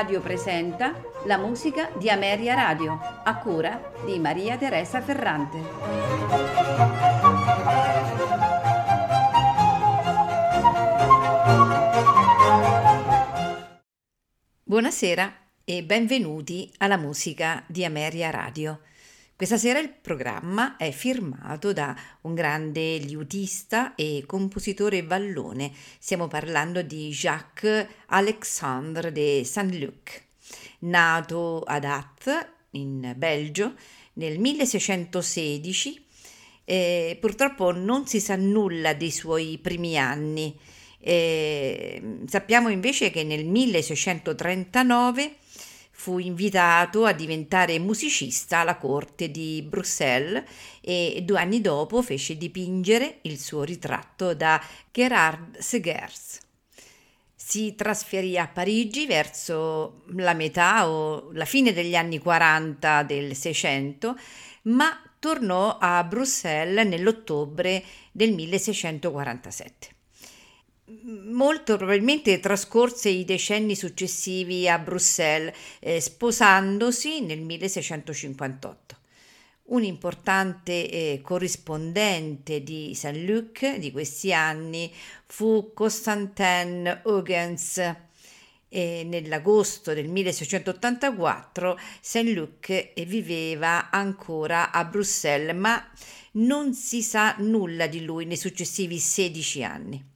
Radio presenta la musica di Ameria Radio, a cura di Maria Teresa Ferrante. Buonasera e benvenuti alla musica di Ameria Radio. Questa sera il programma è firmato da un grande liutista e compositore vallone. Stiamo parlando di Jacques Alexandre de Saint-Luc, nato ad Ath, in Belgio, nel 1616. Eh, purtroppo non si sa nulla dei suoi primi anni. Eh, sappiamo invece che nel 1639 fu invitato a diventare musicista alla corte di Bruxelles e due anni dopo fece dipingere il suo ritratto da Gerard Segers. Si trasferì a Parigi verso la metà o la fine degli anni 40 del Seicento, ma tornò a Bruxelles nell'ottobre del 1647 molto probabilmente trascorse i decenni successivi a Bruxelles, eh, sposandosi nel 1658. Un importante eh, corrispondente di Saint-Luc di questi anni fu Constantin Huygens. E nell'agosto del 1684 Saint-Luc viveva ancora a Bruxelles, ma non si sa nulla di lui nei successivi 16 anni.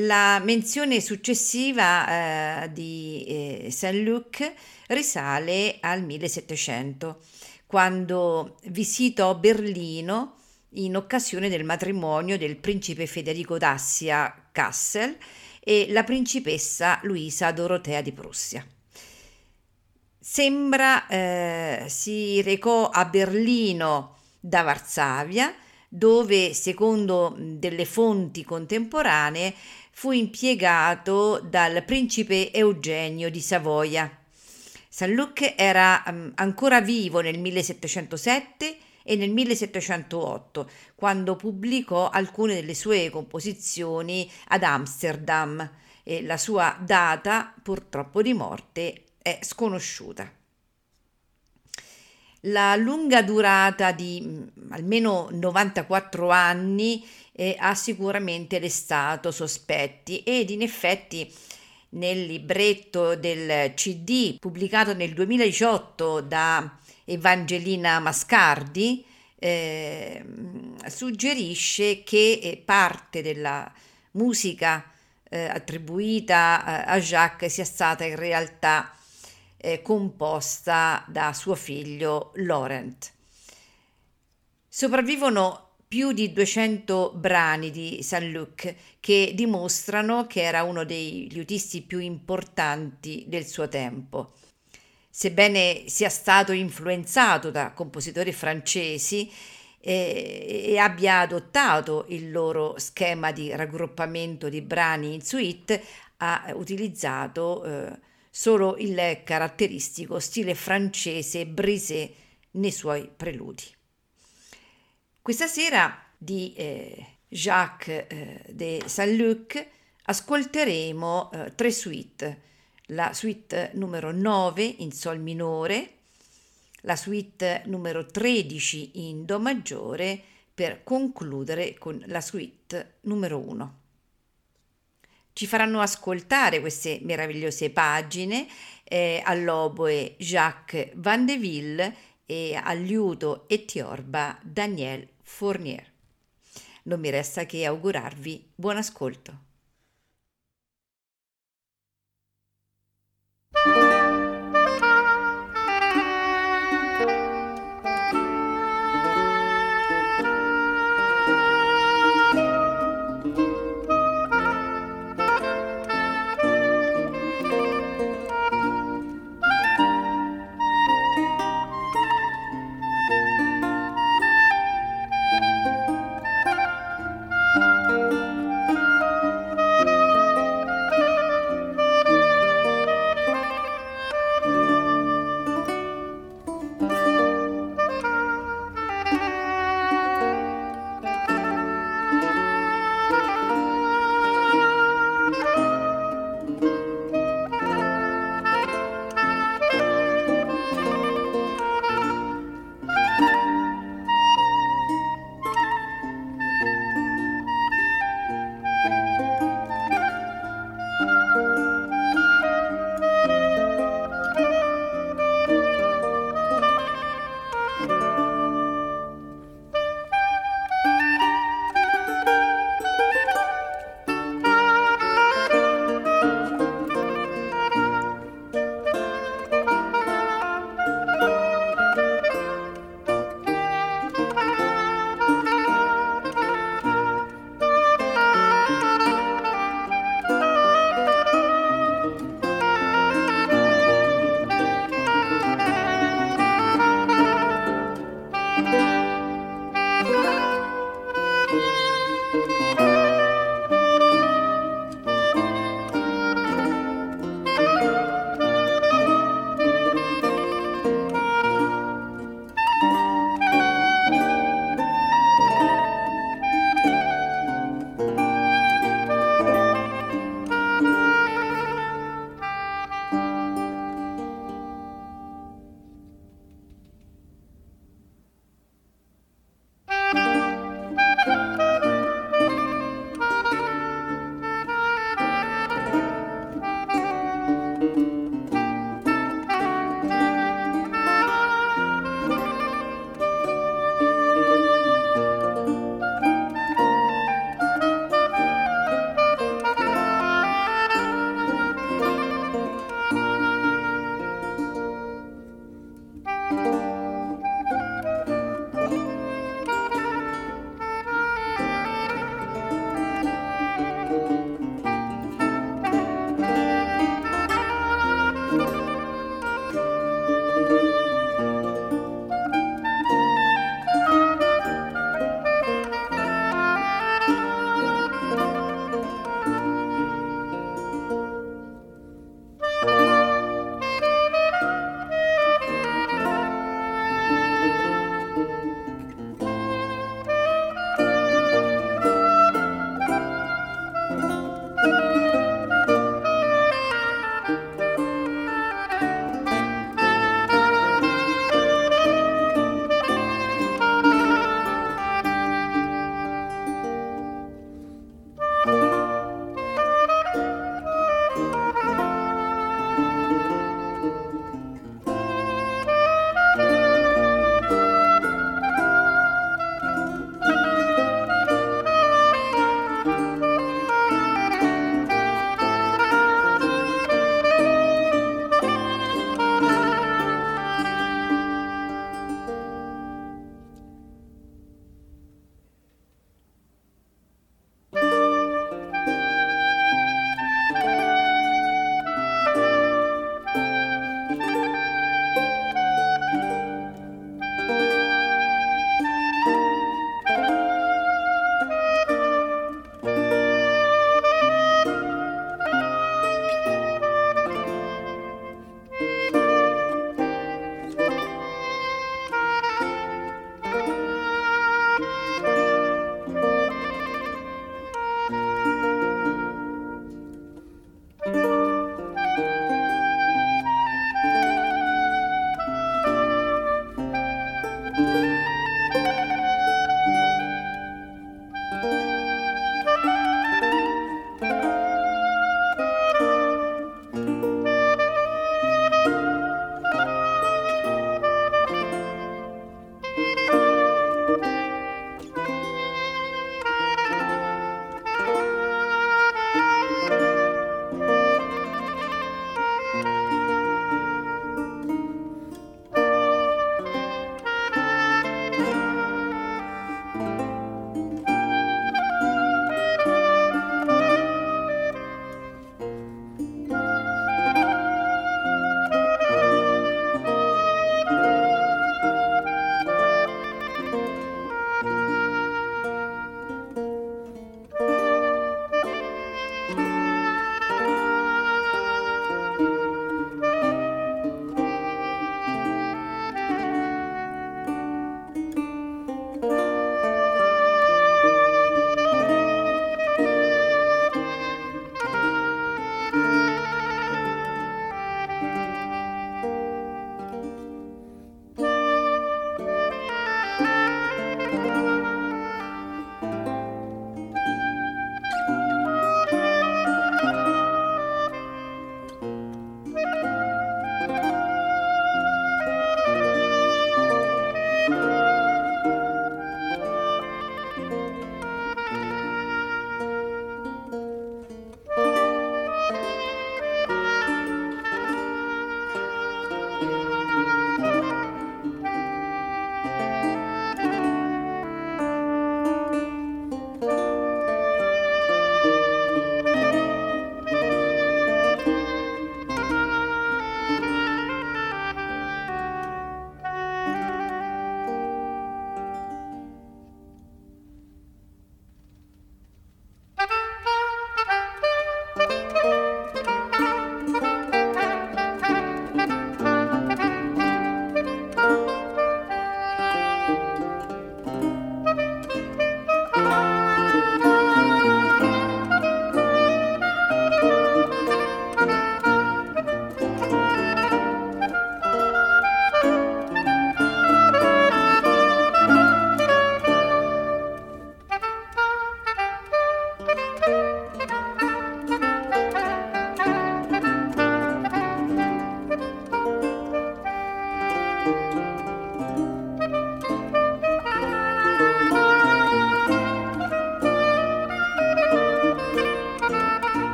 La menzione successiva eh, di eh, Saint-Luc risale al 1700, quando visitò Berlino in occasione del matrimonio del principe Federico d'Assia Kassel e la principessa Luisa Dorotea di Prussia. Sembra eh, si recò a Berlino da Varsavia, dove, secondo delle fonti contemporanee, fu impiegato dal principe Eugenio di Savoia. San Luc era um, ancora vivo nel 1707 e nel 1708, quando pubblicò alcune delle sue composizioni ad Amsterdam e la sua data purtroppo di morte è sconosciuta. La lunga durata di mm, almeno 94 anni eh, ha sicuramente destato sospetti ed in effetti nel libretto del CD pubblicato nel 2018 da Evangelina Mascardi eh, suggerisce che eh, parte della musica eh, attribuita eh, a Jacques sia stata in realtà eh, composta da suo figlio Laurent. Sopravvivono più di 200 brani di Saint-Luc che dimostrano che era uno dei liutisti più importanti del suo tempo. Sebbene sia stato influenzato da compositori francesi eh, e abbia adottato il loro schema di raggruppamento di brani in suite, ha utilizzato eh, solo il caratteristico stile francese brisé nei suoi preludi. Questa sera di eh, Jacques eh, de Saint-Luc ascolteremo eh, tre suite, la suite numero 9 in Sol minore, la suite numero 13 in Do maggiore per concludere con la suite numero 1 ci faranno ascoltare queste meravigliose pagine eh, all'oboe Jacques Van de Ville e al liuto e tiorba Daniel Fournier. Non mi resta che augurarvi buon ascolto.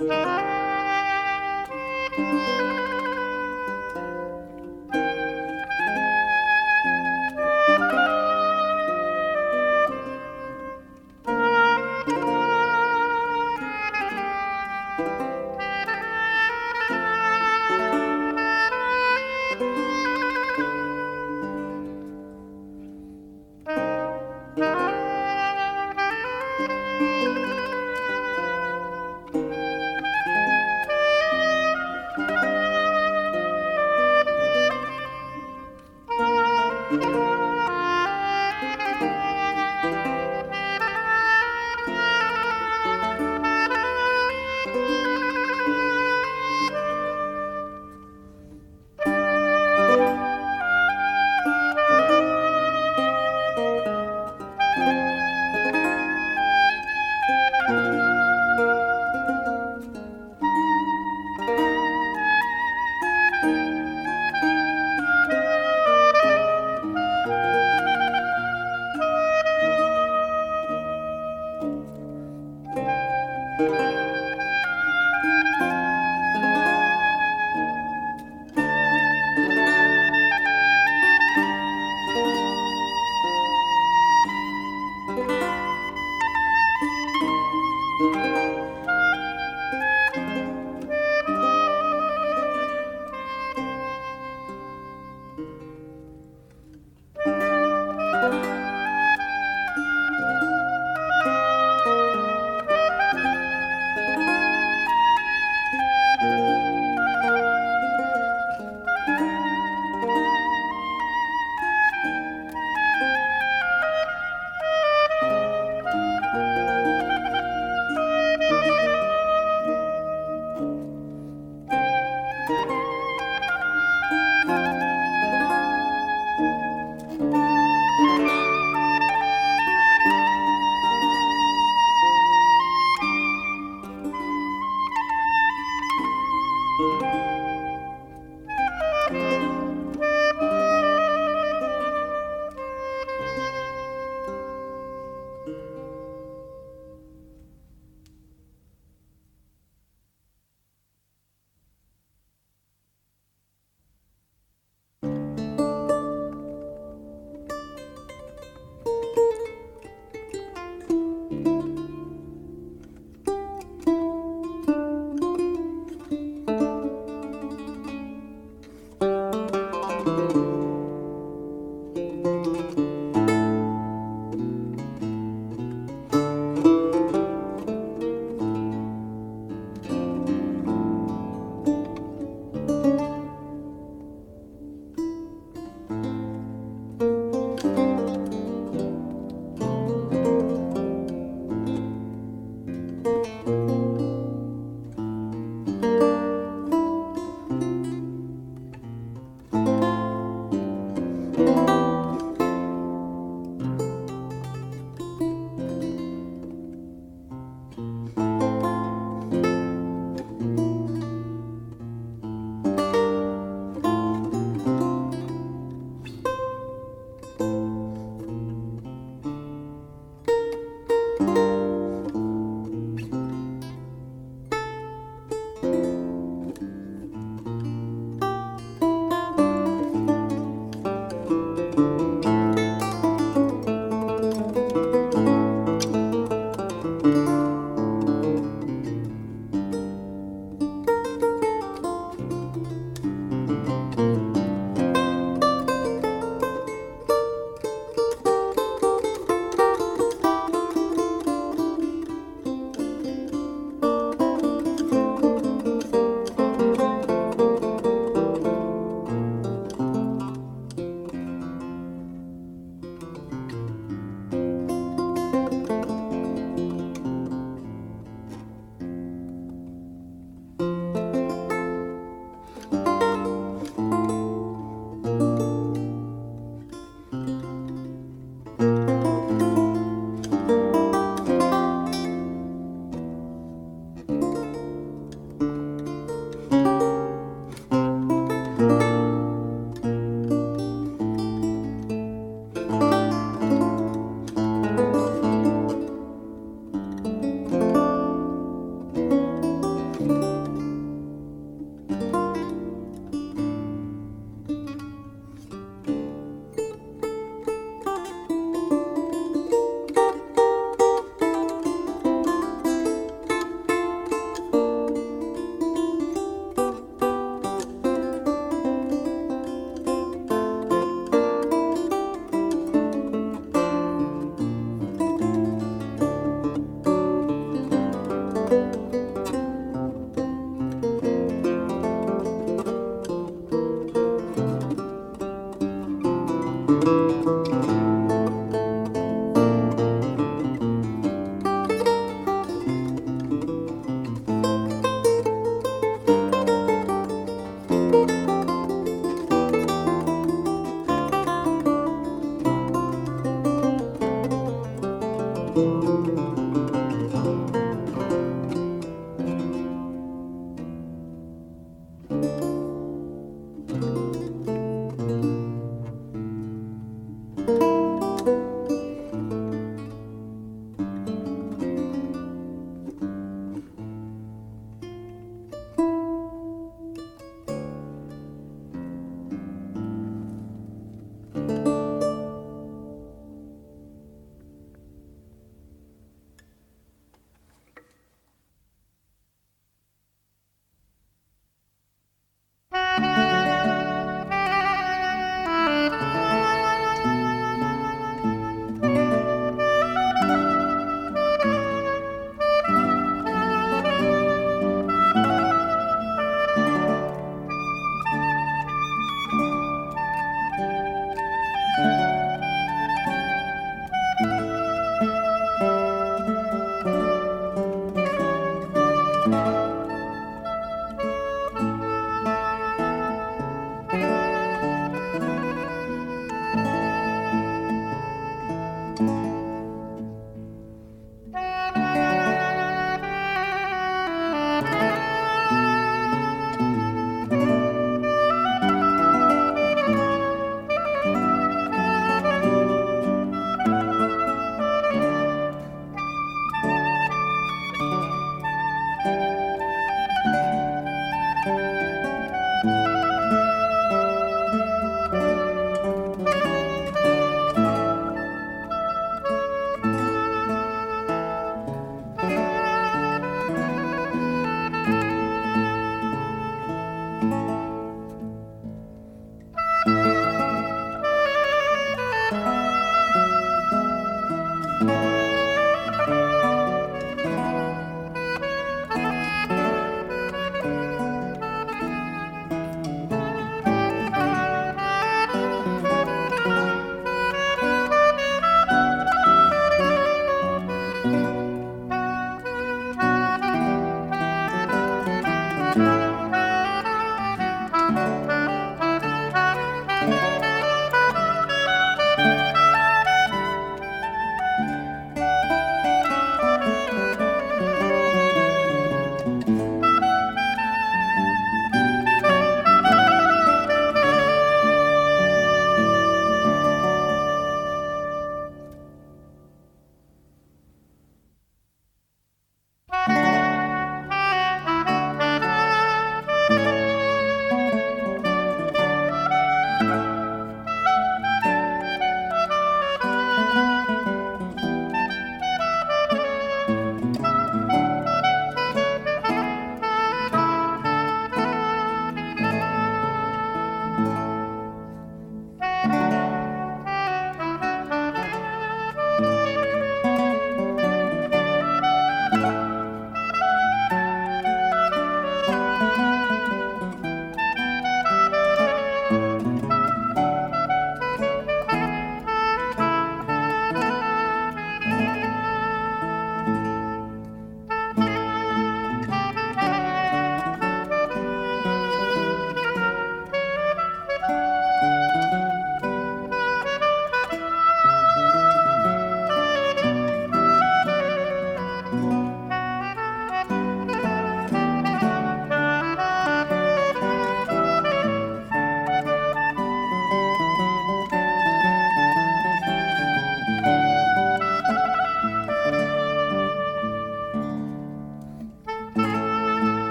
Bye.